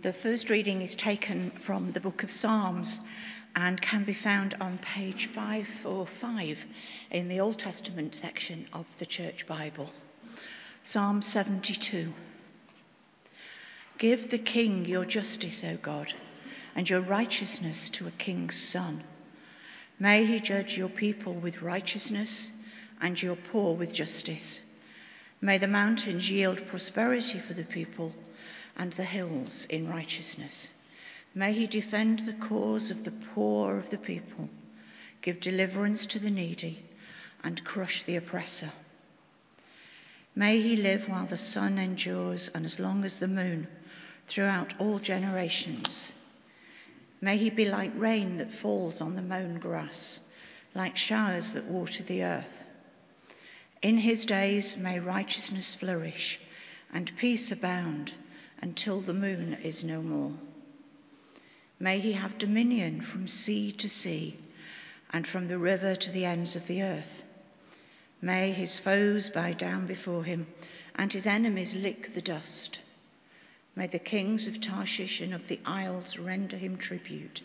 The first reading is taken from the book of Psalms and can be found on page 545 in the Old Testament section of the Church Bible. Psalm 72. Give the king your justice, O God, and your righteousness to a king's son. May he judge your people with righteousness and your poor with justice. May the mountains yield prosperity for the people and the hills in righteousness. May he defend the cause of the poor of the people, give deliverance to the needy, and crush the oppressor. May he live while the sun endures and as long as the moon throughout all generations. May he be like rain that falls on the mown grass, like showers that water the earth. In his days may righteousness flourish and peace abound until the moon is no more. May he have dominion from sea to sea and from the river to the ends of the earth. May his foes bow down before him and his enemies lick the dust. May the kings of Tarshish and of the isles render him tribute.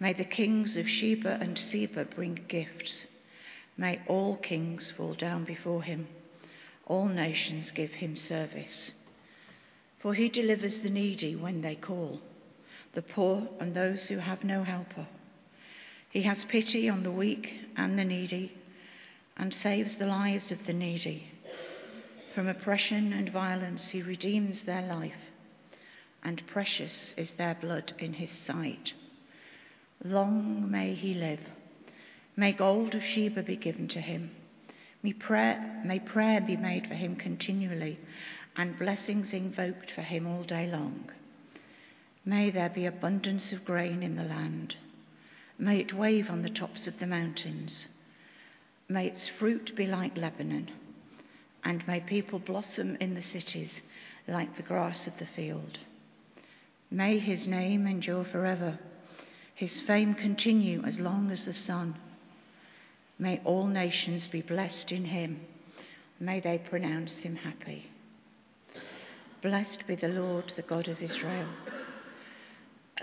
May the kings of Sheba and Seba bring gifts. May all kings fall down before him. All nations give him service. For he delivers the needy when they call, the poor and those who have no helper. He has pity on the weak and the needy and saves the lives of the needy. From oppression and violence, he redeems their life and precious is their blood in his sight. Long may he live. May gold of Sheba be given to him. May prayer, may prayer be made for him continually, and blessings invoked for him all day long. May there be abundance of grain in the land. May it wave on the tops of the mountains. May its fruit be like Lebanon, and may people blossom in the cities like the grass of the field. May his name endure forever, his fame continue as long as the sun. May all nations be blessed in him. May they pronounce him happy. Blessed be the Lord, the God of Israel,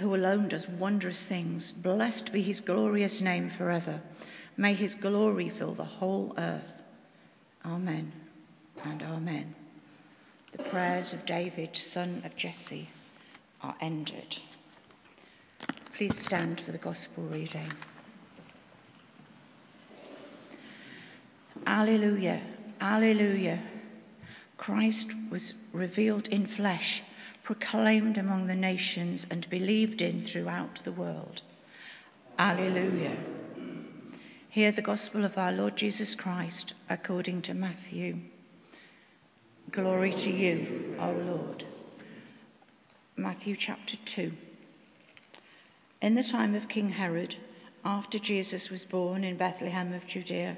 who alone does wondrous things. Blessed be his glorious name forever. May his glory fill the whole earth. Amen and amen. The prayers of David, son of Jesse are ended. Please stand for the Gospel reading. Alleluia, Alleluia. Christ was revealed in flesh, proclaimed among the nations, and believed in throughout the world. Alleluia. Hear the Gospel of our Lord Jesus Christ according to Matthew. Glory to you, O Lord. Matthew chapter 2. In the time of King Herod, after Jesus was born in Bethlehem of Judea,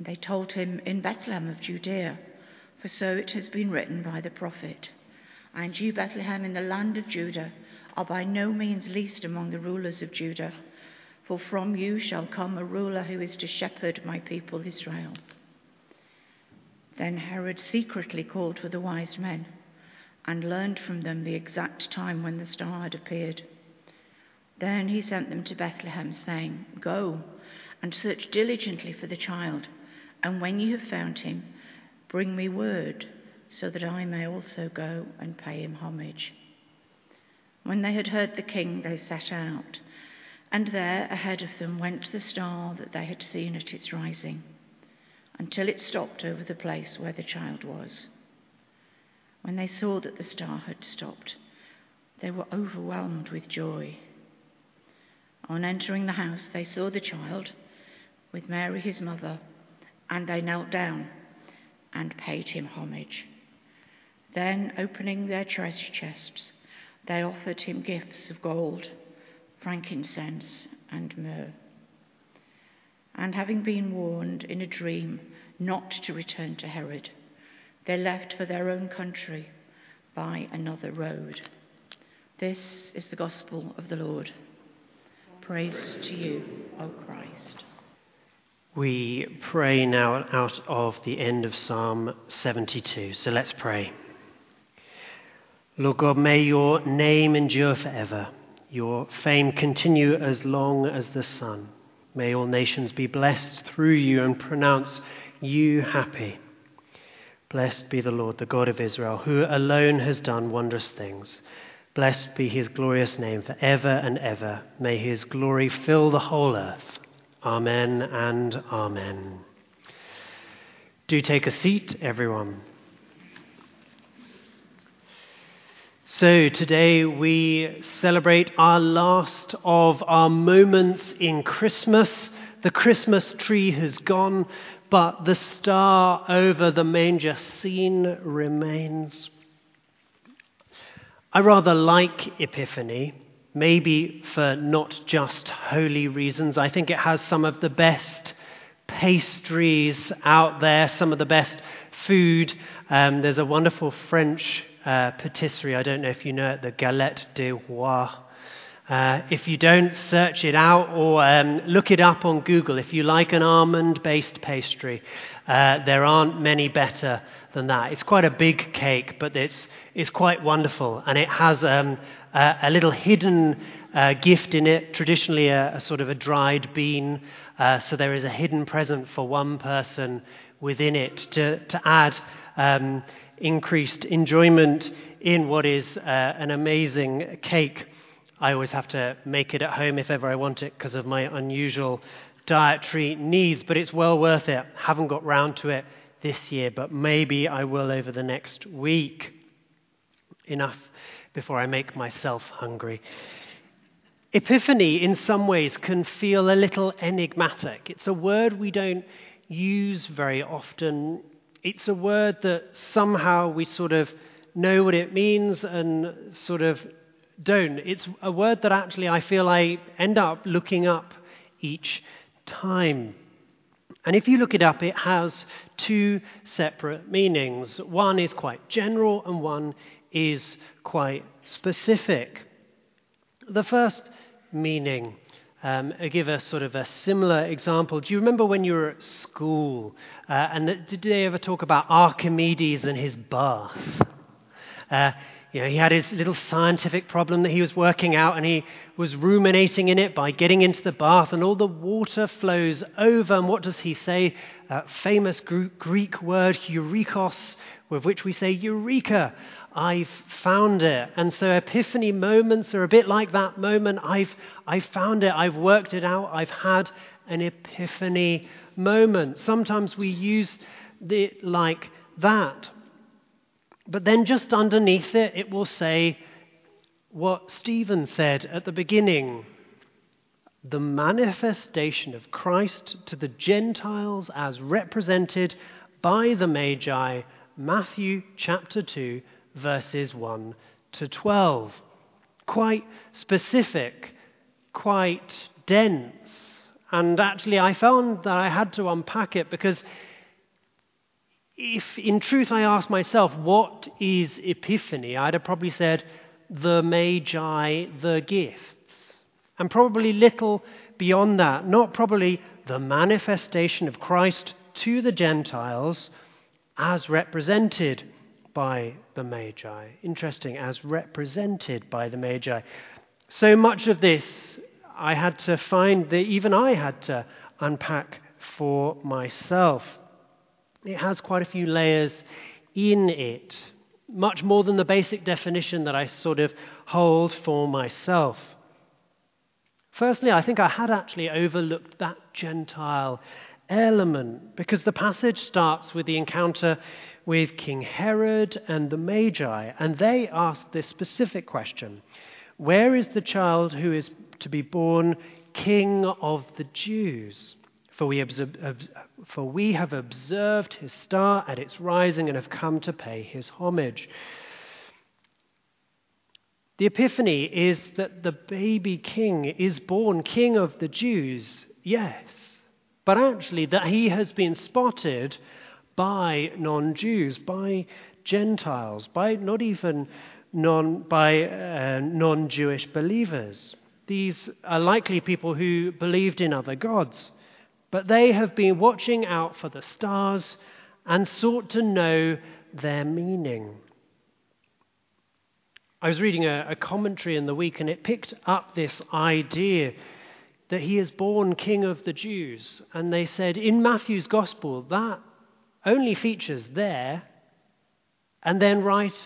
And they told him, In Bethlehem of Judea, for so it has been written by the prophet. And you, Bethlehem, in the land of Judah, are by no means least among the rulers of Judah, for from you shall come a ruler who is to shepherd my people Israel. Then Herod secretly called for the wise men and learned from them the exact time when the star had appeared. Then he sent them to Bethlehem, saying, Go and search diligently for the child, and when you have found him, bring me word, so that I may also go and pay him homage. When they had heard the king, they set out, and there ahead of them went the star that they had seen at its rising, until it stopped over the place where the child was. When they saw that the star had stopped, they were overwhelmed with joy. On entering the house, they saw the child with Mary, his mother, and they knelt down and paid him homage. Then, opening their treasure chests, they offered him gifts of gold, frankincense, and myrrh. And having been warned in a dream not to return to Herod, they left for their own country by another road. This is the gospel of the Lord. Praise to you, O Christ. We pray now out of the end of Psalm 72. So let's pray. Lord God, may your name endure forever, your fame continue as long as the sun. May all nations be blessed through you and pronounce you happy. Blessed be the Lord, the God of Israel, who alone has done wondrous things. Blessed be his glorious name for ever and ever. May his glory fill the whole earth. Amen and amen. Do take a seat, everyone. So, today we celebrate our last of our moments in Christmas. The Christmas tree has gone, but the star over the manger scene remains. I rather like Epiphany, maybe for not just holy reasons. I think it has some of the best pastries out there, some of the best food. Um, there's a wonderful French uh, patisserie. I don't know if you know it, the Galette des Rois. Uh, if you don't, search it out or um, look it up on Google. If you like an almond based pastry, uh, there aren't many better than that. It's quite a big cake, but it's, it's quite wonderful. And it has um, a, a, little hidden uh, gift in it, traditionally a, a, sort of a dried bean. Uh, so there is a hidden present for one person within it to, to add um, increased enjoyment in what is uh, an amazing cake. I always have to make it at home if ever I want it because of my unusual dietary needs, but it's well worth it. Haven't got round to it this year, but maybe I will over the next week. Enough before I make myself hungry. Epiphany, in some ways, can feel a little enigmatic. It's a word we don't use very often it's a word that somehow we sort of know what it means and sort of don't. It's a word that actually I feel I end up looking up each time. And if you look it up, it has two separate meanings. One is quite general and one is quite specific. The first meaning um, I'll give a sort of a similar example. Do you remember when you were at school uh, and did they ever talk about Archimedes and his bath? Uh, you know, he had his little scientific problem that he was working out, and he was ruminating in it by getting into the bath, and all the water flows over. And what does he say? Uh, famous Greek word, eurekos, with which we say eureka. I've found it. And so epiphany moments are a bit like that moment. I've, I've found it. I've worked it out. I've had an epiphany moment. Sometimes we use it like that. But then just underneath it, it will say what Stephen said at the beginning the manifestation of Christ to the Gentiles as represented by the Magi, Matthew chapter 2, verses 1 to 12. Quite specific, quite dense. And actually, I found that I had to unpack it because if in truth I asked myself, what is Epiphany? I'd have probably said, the Magi, the gifts. And probably little beyond that. Not probably the manifestation of Christ to the Gentiles as represented by the Magi. Interesting, as represented by the Magi. So much of this I had to find that even I had to unpack for myself. It has quite a few layers in it, much more than the basic definition that I sort of hold for myself. Firstly, I think I had actually overlooked that Gentile element because the passage starts with the encounter with King Herod and the Magi, and they ask this specific question Where is the child who is to be born King of the Jews? For we, for we have observed his star at its rising and have come to pay his homage. The Epiphany is that the baby king is born king of the Jews, yes, but actually that he has been spotted by non Jews, by Gentiles, by not even non, by uh, non Jewish believers. These are likely people who believed in other gods, but they have been watching out for the stars and sought to know their meaning. I was reading a, a, commentary in the week and it picked up this idea that he is born king of the Jews. And they said in Matthew's gospel, that only features there and then right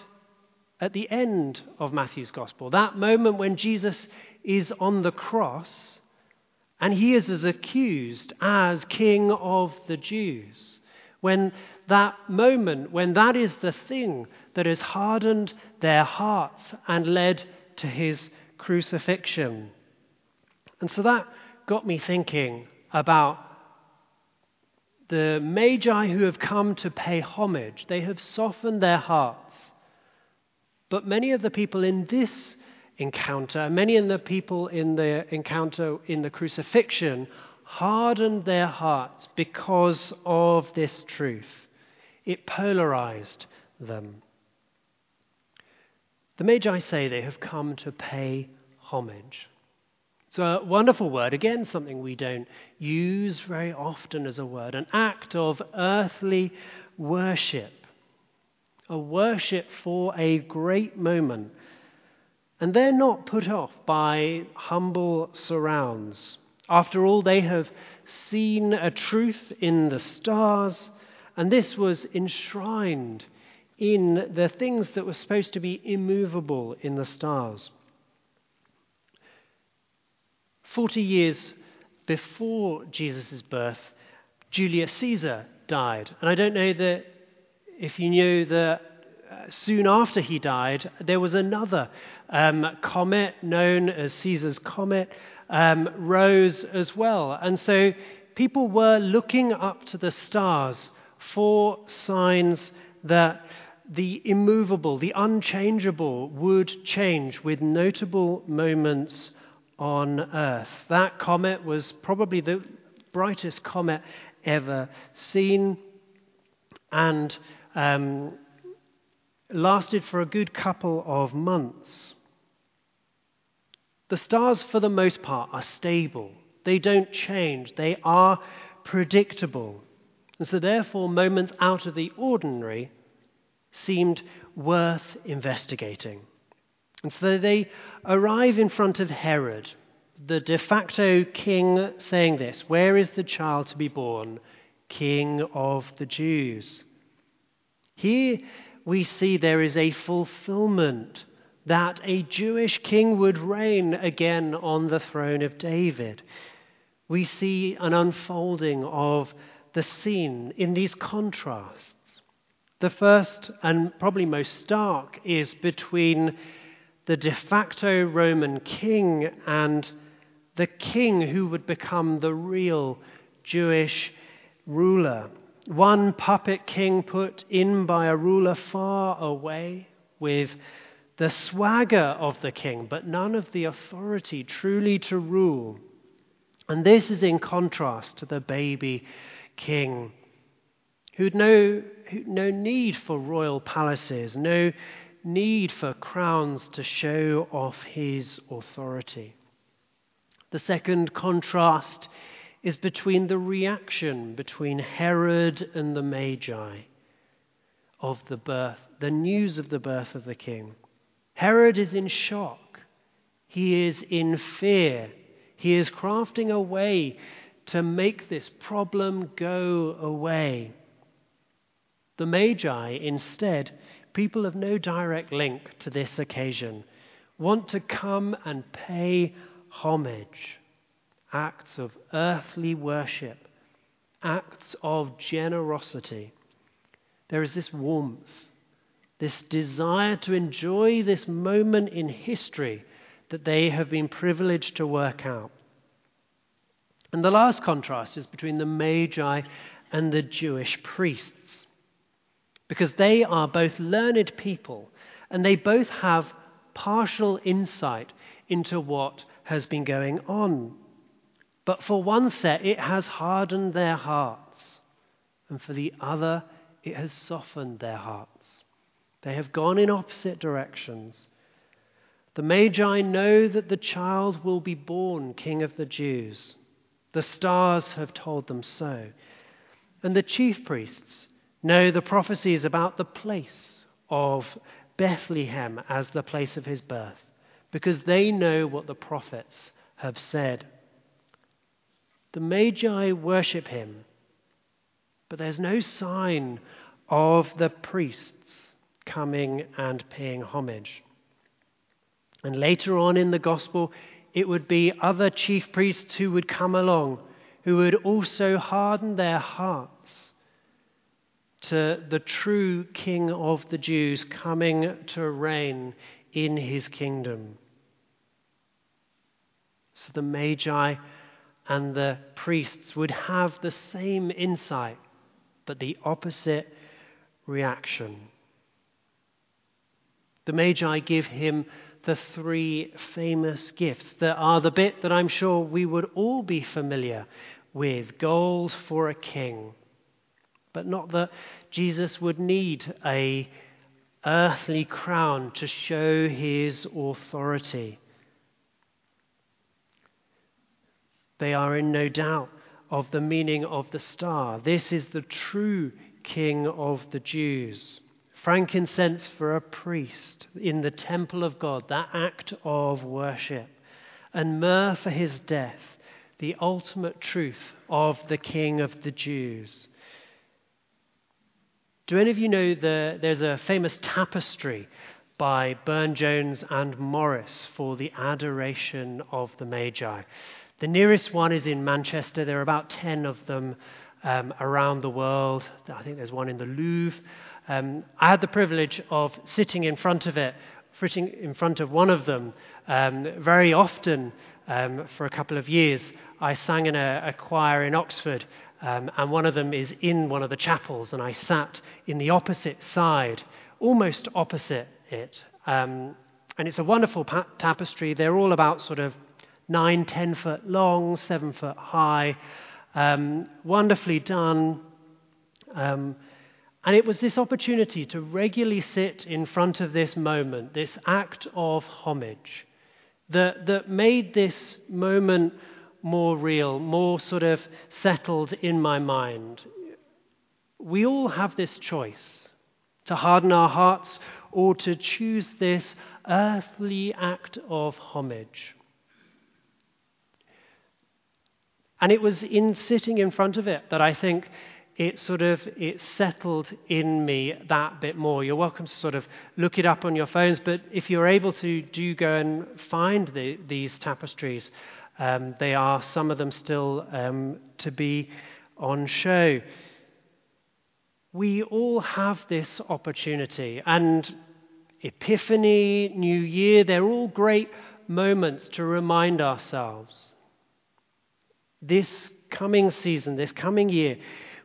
at the end of Matthew's gospel. That moment when Jesus is on the cross and he is as accused as king of the Jews. When that moment, when that is the thing that has hardened their hearts and led to his crucifixion. And so that got me thinking about the Magi who have come to pay homage. They have softened their hearts. But many of the people in this encounter, many of the people in the encounter in the crucifixion, hardened their hearts because of this truth. It polarized them. The Magi say they have come to pay homage. It's a wonderful word, again, something we don't use very often as a word, an act of earthly worship, a worship for a great moment. And they're not put off by humble surrounds. After all, they have seen a truth in the stars, and this was enshrined in the things that were supposed to be immovable in the stars. Forty years before Jesus' birth, Julius Caesar died. And I don't know that if you knew that soon after he died, there was another um, comet known as Caesar's comet, um, rose as well. And so people were looking up to the stars for signs that the immovable, the unchangeable would change with notable moments on Earth. That comet was probably the brightest comet ever seen and um, lasted for a good couple of months. The stars, for the most part, are stable. They don't change. They are predictable. And so, therefore, moments out of the ordinary seemed worth investigating. And so they arrive in front of Herod, the de facto king, saying this Where is the child to be born? King of the Jews. Here we see there is a fulfillment that a Jewish king would reign again on the throne of David. We see an unfolding of the scene in these contrasts. The first and probably most stark is between the de facto Roman king and the king who would become the real Jewish ruler. One puppet king put in by a ruler far away with the swagger of the king, but none of the authority truly to rule. And this is in contrast to the baby king who'd no, no need for royal palaces, no need for crowns to show off his authority. The second contrast is between the reaction between Herod and the Magi of the birth, the news of the birth of the king. Herod is in shock. He is in fear. He is crafting a way to make this problem go away. The Magi, instead, people of no direct link to this occasion, want to come and pay homage, acts of earthly worship, acts of generosity. There is this warmth, this desire to enjoy this moment in history that they have been privileged to work out. And the last contrast is between the Magi and the Jewish priests, because they are both learned people and they both have partial insight into what has been going on. But for one set, it has hardened their hearts, and for the other, it has softened their hearts. They have gone in opposite directions. The Magi know that the child will be born King of the Jews. The stars have told them so. And the chief priests know the prophecies about the place of Bethlehem as the place of his birth, because they know what the prophets have said. The Magi worship him, but there's no sign of the priests coming and paying homage. And later on in the gospel, it would be other chief priests who would come along, who would also harden their hearts to the true King of the Jews coming to reign in his kingdom. So the Magi and the priests would have the same insight, but the opposite reaction. The Magi give him the three famous gifts that are the bit that I'm sure we would all be familiar with gold for a king. But not that Jesus would need a earthly crown to show his authority. They are in no doubt of the meaning of the star. This is the true King of the Jews frankincense for a priest in the temple of God, that act of worship, and myrrh for his death, the ultimate truth of the King of the Jews. Do any of you know the, there's a famous tapestry by Burne Jones and Morris for the adoration of the Magi? The nearest one is in Manchester. There are about 10 of them um, around the world. I think there's one in the Louvre. Um, I had the privilege of sitting in front of it, sitting in front of one of them um, very often um, for a couple of years. I sang in a, a choir in Oxford, um, and one of them is in one of the chapels, and I sat in the opposite side, almost opposite it. Um, and it's a wonderful pa- tapestry. They're all about sort of nine, ten foot long, seven foot high, um, wonderfully done. Um, and it was this opportunity to regularly sit in front of this moment, this act of homage, that, that made this moment more real, more sort of settled in my mind. We all have this choice to harden our hearts or to choose this earthly act of homage. And it was in sitting in front of it that I think it sort of it settled in me that bit more. You're welcome to sort of look it up on your phones, but if you're able to, do go and find the, these tapestries. Um, they are some of them still um, to be on show. We all have this opportunity, and Epiphany, New Year, they're all great moments to remind ourselves. This coming season, this coming year,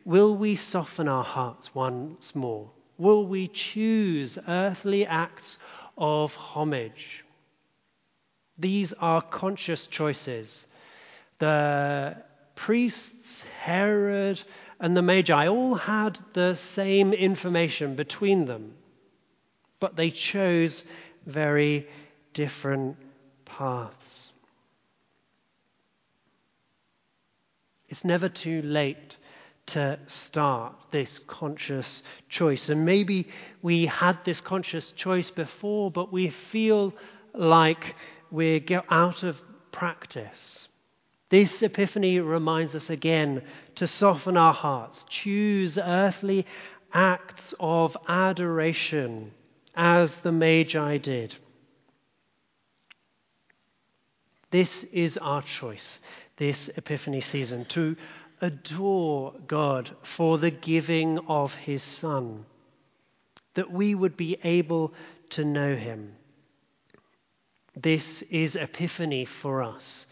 Will we soften our hearts once more? Will we choose earthly acts of homage? These are conscious choices. The priests, Herod, and the Magi all had the same information between them, but they chose very different paths. It's never too late to start this conscious choice. And maybe we had this conscious choice before, but we feel like we're out of practice. This epiphany reminds us again to soften our hearts, choose earthly acts of adoration as the Magi did. This is our choice this Epiphany season to adore God for the giving of his Son, that we would be able to know him. This is Epiphany for us,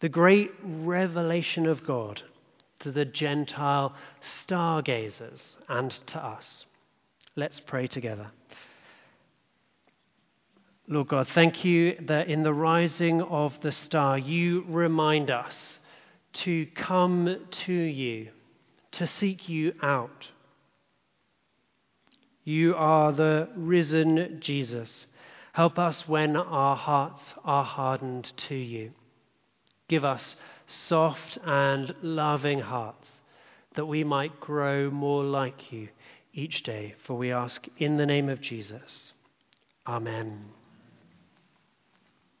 the great revelation of God to the Gentile stargazers and to us. Let's pray together. Lord God, thank you that in the rising of the star, you remind us to come to you, to seek you out. You are the risen Jesus. Help us when our hearts are hardened to you. Give us soft and loving hearts that we might grow more like you each day. For we ask in the name of Jesus. Amen.